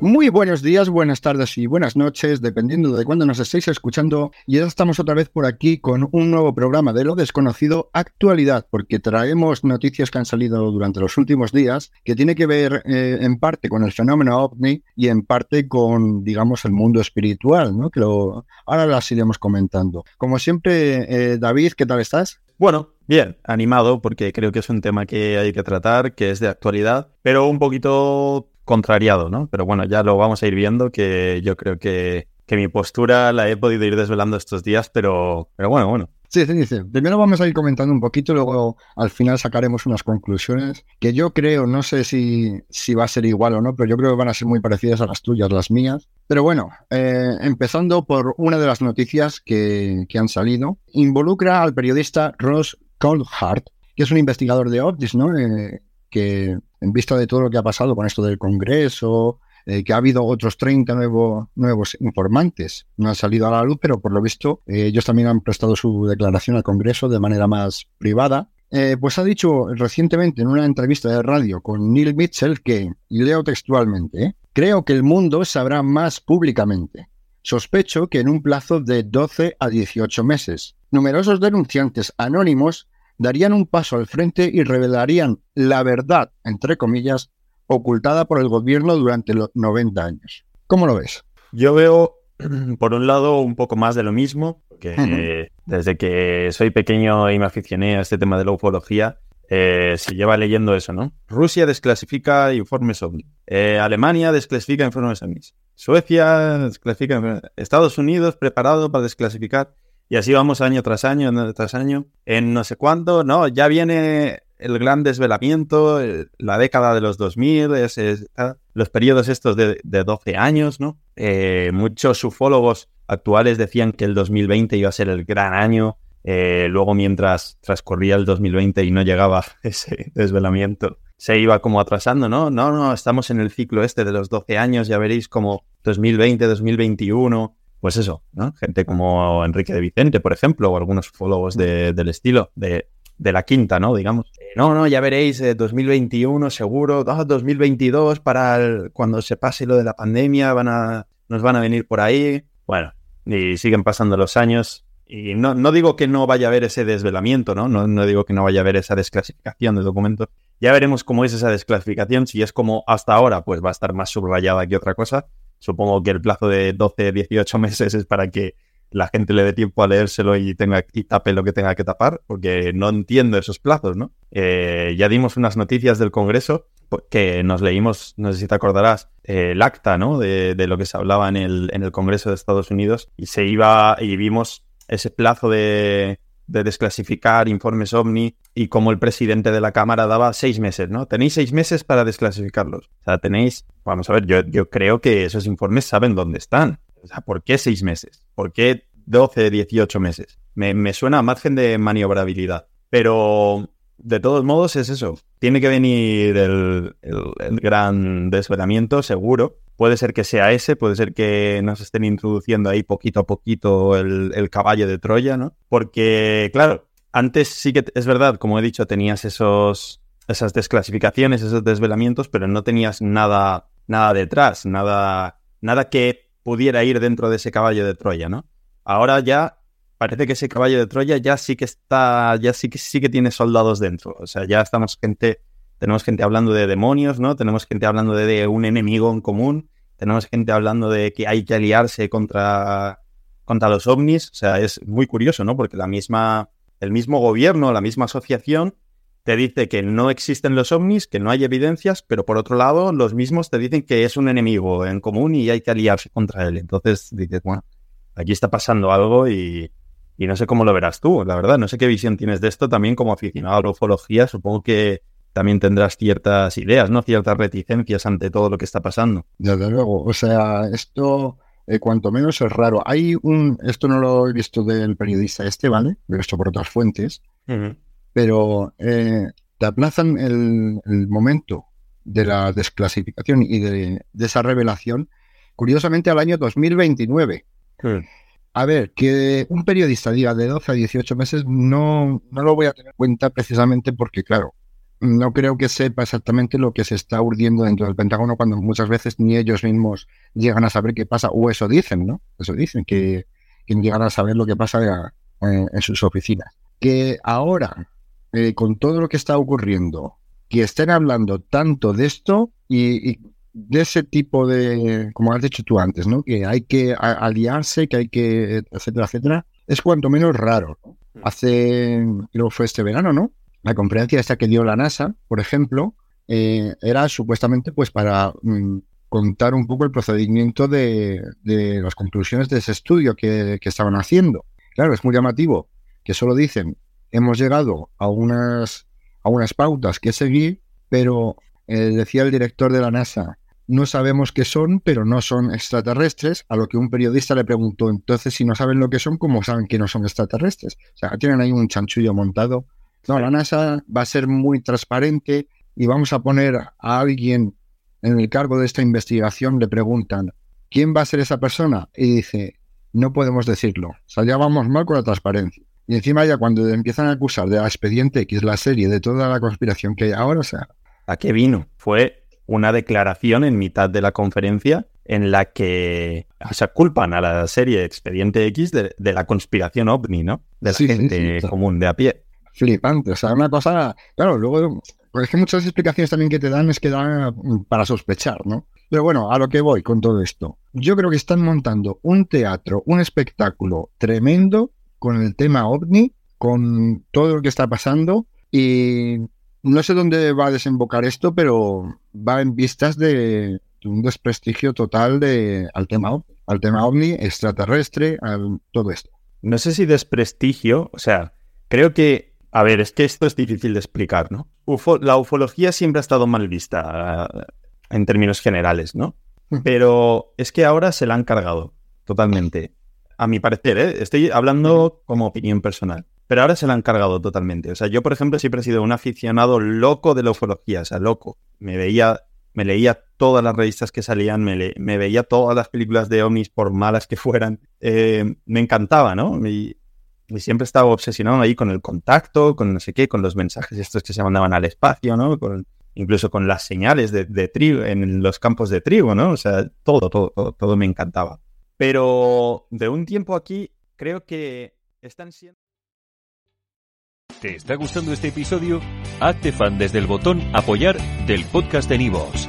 Muy buenos días, buenas tardes y buenas noches, dependiendo de cuándo nos estéis escuchando. Y ya estamos otra vez por aquí con un nuevo programa de lo desconocido actualidad, porque traemos noticias que han salido durante los últimos días, que tiene que ver eh, en parte con el fenómeno ovni y en parte con, digamos, el mundo espiritual, ¿no? Que ahora las iremos comentando. Como siempre, eh, David, ¿qué tal estás? Bueno, bien, animado porque creo que es un tema que hay que tratar, que es de actualidad, pero un poquito contrariado, ¿no? Pero bueno, ya lo vamos a ir viendo, que yo creo que, que mi postura la he podido ir desvelando estos días, pero, pero bueno, bueno. Sí, sí, sí. Primero vamos a ir comentando un poquito, luego al final sacaremos unas conclusiones que yo creo, no sé si, si va a ser igual o no, pero yo creo que van a ser muy parecidas a las tuyas, las mías. Pero bueno, eh, empezando por una de las noticias que, que han salido, involucra al periodista Ross Coldhart, que es un investigador de ovnis, ¿no? Eh, que en vista de todo lo que ha pasado con esto del Congreso, eh, que ha habido otros 30 nuevos informantes. No han salido a la luz, pero por lo visto eh, ellos también han prestado su declaración al Congreso de manera más privada. Eh, pues ha dicho recientemente en una entrevista de radio con Neil Mitchell que, y leo textualmente, creo que el mundo sabrá más públicamente. Sospecho que en un plazo de 12 a 18 meses. Numerosos denunciantes anónimos darían un paso al frente y revelarían la verdad, entre comillas, ocultada por el gobierno durante los 90 años. ¿Cómo lo ves? Yo veo, por un lado, un poco más de lo mismo, que desde que soy pequeño y me aficioné a este tema de la ufología, eh, se lleva leyendo eso, ¿no? Rusia desclasifica informes ovni. Eh, Alemania desclasifica informes ovnis. Suecia desclasifica. Estados Unidos preparado para desclasificar. Y así vamos año tras año, año tras año. En no sé cuándo, no, ya viene el gran desvelamiento, la década de los 2000, es, los periodos estos de, 12 años, ¿no? Eh, muchos ufólogos actuales decían que el 2020 iba a ser el gran año. Eh, luego, mientras transcurría el 2020 y no llegaba ese desvelamiento, se iba como atrasando, ¿no? No, no, estamos en el ciclo este de los 12 años, ya veréis como 2020, 2021, pues eso, ¿no? Gente como Enrique de Vicente, por ejemplo, o algunos ufólogos del estilo, de, la quinta, ¿no? Digamos. Eh, no, no, ya veréis, 2021 eh, seguro, 2022 para cuando se pase lo de la pandemia, van a, nos van a venir por ahí. Bueno, y siguen pasando los años. Y no, no digo que no vaya a haber ese desvelamiento, ¿no? ¿no? No digo que no vaya a haber esa desclasificación de documentos. Ya veremos cómo es esa desclasificación. Si es como hasta ahora, pues va a estar más subrayada que otra cosa. Supongo que el plazo de 12, 18 meses es para que la gente le dé tiempo a leérselo y tenga y tape lo que tenga que tapar, porque no entiendo esos plazos, ¿no? Eh, ya dimos unas noticias del Congreso que nos leímos, no sé si te acordarás, el acta, ¿no? De, de, lo que se hablaba en el, en el Congreso de Estados Unidos y se iba y vimos ese plazo de, de desclasificar informes OVNI y como el presidente de la Cámara daba seis meses, ¿no? Tenéis seis meses para desclasificarlos. O sea, tenéis, vamos a ver, yo, yo creo que esos informes saben dónde están. O sea, ¿por qué seis meses? ¿Por qué 12, 18 meses? Me, me suena a margen de maniobrabilidad. Pero de todos modos es eso. Tiene que venir el, el gran desvelamiento, seguro. Puede ser que sea ese, puede ser que nos estén introduciendo ahí poquito a poquito el, caballo de Troya, ¿no? Porque, claro, antes sí que es verdad, como he dicho, tenías esos, esas desclasificaciones, esos desvelamientos, pero no tenías nada, nada detrás, nada, nada que pudiera ir dentro de ese caballo de Troya, ¿no? Ahora ya parece que ese caballo de Troya ya sí que está, ya sí que sí que tiene soldados dentro. O sea, ya estamos gente tenemos gente hablando de demonios, ¿no? Tenemos gente hablando de, un enemigo en común, tenemos gente hablando de que hay que aliarse contra, contra los ovnis, o sea, es muy curioso, ¿no? Porque la misma, el mismo gobierno, la misma asociación te dice que no existen los ovnis, que no hay evidencias, pero por otro lado, los mismos te dicen que es un enemigo en común y hay que aliarse contra él. Entonces dices, bueno, aquí está pasando algo y, y no sé cómo lo verás tú, la verdad. No sé qué visión tienes de esto también como aficionado a la ufología. Supongo que también tendrás ciertas ideas, ¿no? Ciertas reticencias ante todo lo que está pasando. Desde luego, o sea, esto eh, cuanto menos es raro. Hay un, esto no lo he visto del periodista este, ¿vale? Lo he visto por otras fuentes, pero eh, te aplazan el, momento de la desclasificación y de, esa revelación, curiosamente al año 2029. A ver, que un periodista diga de 12 a 18 meses no, no lo voy a tener en cuenta precisamente porque, claro, no creo que sepa exactamente lo que se está urdiendo dentro del Pentágono cuando muchas veces ni ellos mismos llegan a saber qué pasa, o eso dicen, ¿no? Eso dicen, que, llegan a saber lo que pasa en, sus oficinas. Que ahora, eh, con todo lo que está ocurriendo, que estén hablando tanto de esto y, de ese tipo de, como has dicho tú antes, ¿no? Que hay que aliarse, que hay que, etcétera, etcétera, es cuanto menos raro. Hace, creo que fue este verano, ¿no? La conferencia esta que dio la NASA, por ejemplo, eh, era supuestamente pues para mm, contar un poco el procedimiento de, las conclusiones de ese estudio que, estaban haciendo. Claro, es muy llamativo que solo dicen hemos llegado a unas, a unas pautas que seguir, pero eh, decía el director de la NASA, no sabemos qué son, pero no son extraterrestres, a lo que un periodista le preguntó, entonces si no saben lo que son, ¿cómo saben que no son extraterrestres? O sea, tienen ahí un chanchullo montado no, la NASA va a ser muy transparente y vamos a poner a alguien en el cargo de esta investigación, le preguntan, ¿quién va a ser esa persona? Y dice, no podemos decirlo. O vamos mal con la transparencia. Y encima ya cuando empiezan a acusar de la expediente X, la serie, de toda la conspiración que hay ahora, o sea... ¿A qué vino? Fue una declaración en mitad de la conferencia en la que o sea, culpan a la serie Expediente X de, la conspiración ovni, ¿no? De la gente común de a pie flipante. O sea, una cosa, claro, luego, pues es que muchas explicaciones también que te dan es que dan mm, para sospechar, ¿no? Pero bueno, a lo que voy con todo esto. Yo creo que están montando un teatro, un espectáculo tremendo con el tema ovni, con todo lo que está pasando y no sé dónde va a desembocar esto, pero va en vistas de, un desprestigio total de, al tema al tema ovni extraterrestre, al todo esto. No sé si desprestigio, o sea, creo que a ver, es que esto es difícil de explicar, ¿no? la ufología siempre ha estado mal vista eh, en términos generales, ¿no? Pero es que ahora se la han cargado totalmente. A mi parecer, ¿eh? estoy hablando como opinión personal. Pero ahora se la han cargado totalmente. O sea, yo, por ejemplo, siempre he sido un aficionado loco de la ufología, o sea, loco. Me veía, me leía todas las revistas que salían, me, me veía todas las películas de ovnis, por malas que fueran. Eh, me encantaba, ¿no? Y, y siempre estaba obsesionado ahí con el contacto, con no sé qué, con los mensajes estos que se mandaban al espacio, ¿no? Con, incluso con las señales de, trigo, en los campos de trigo, ¿no? O sea, todo, todo, todo, todo me encantaba. Pero de un tiempo aquí, creo que están siendo... ¿Te está gustando este episodio? Hazte fan desde el botón apoyar del podcast de Nivos.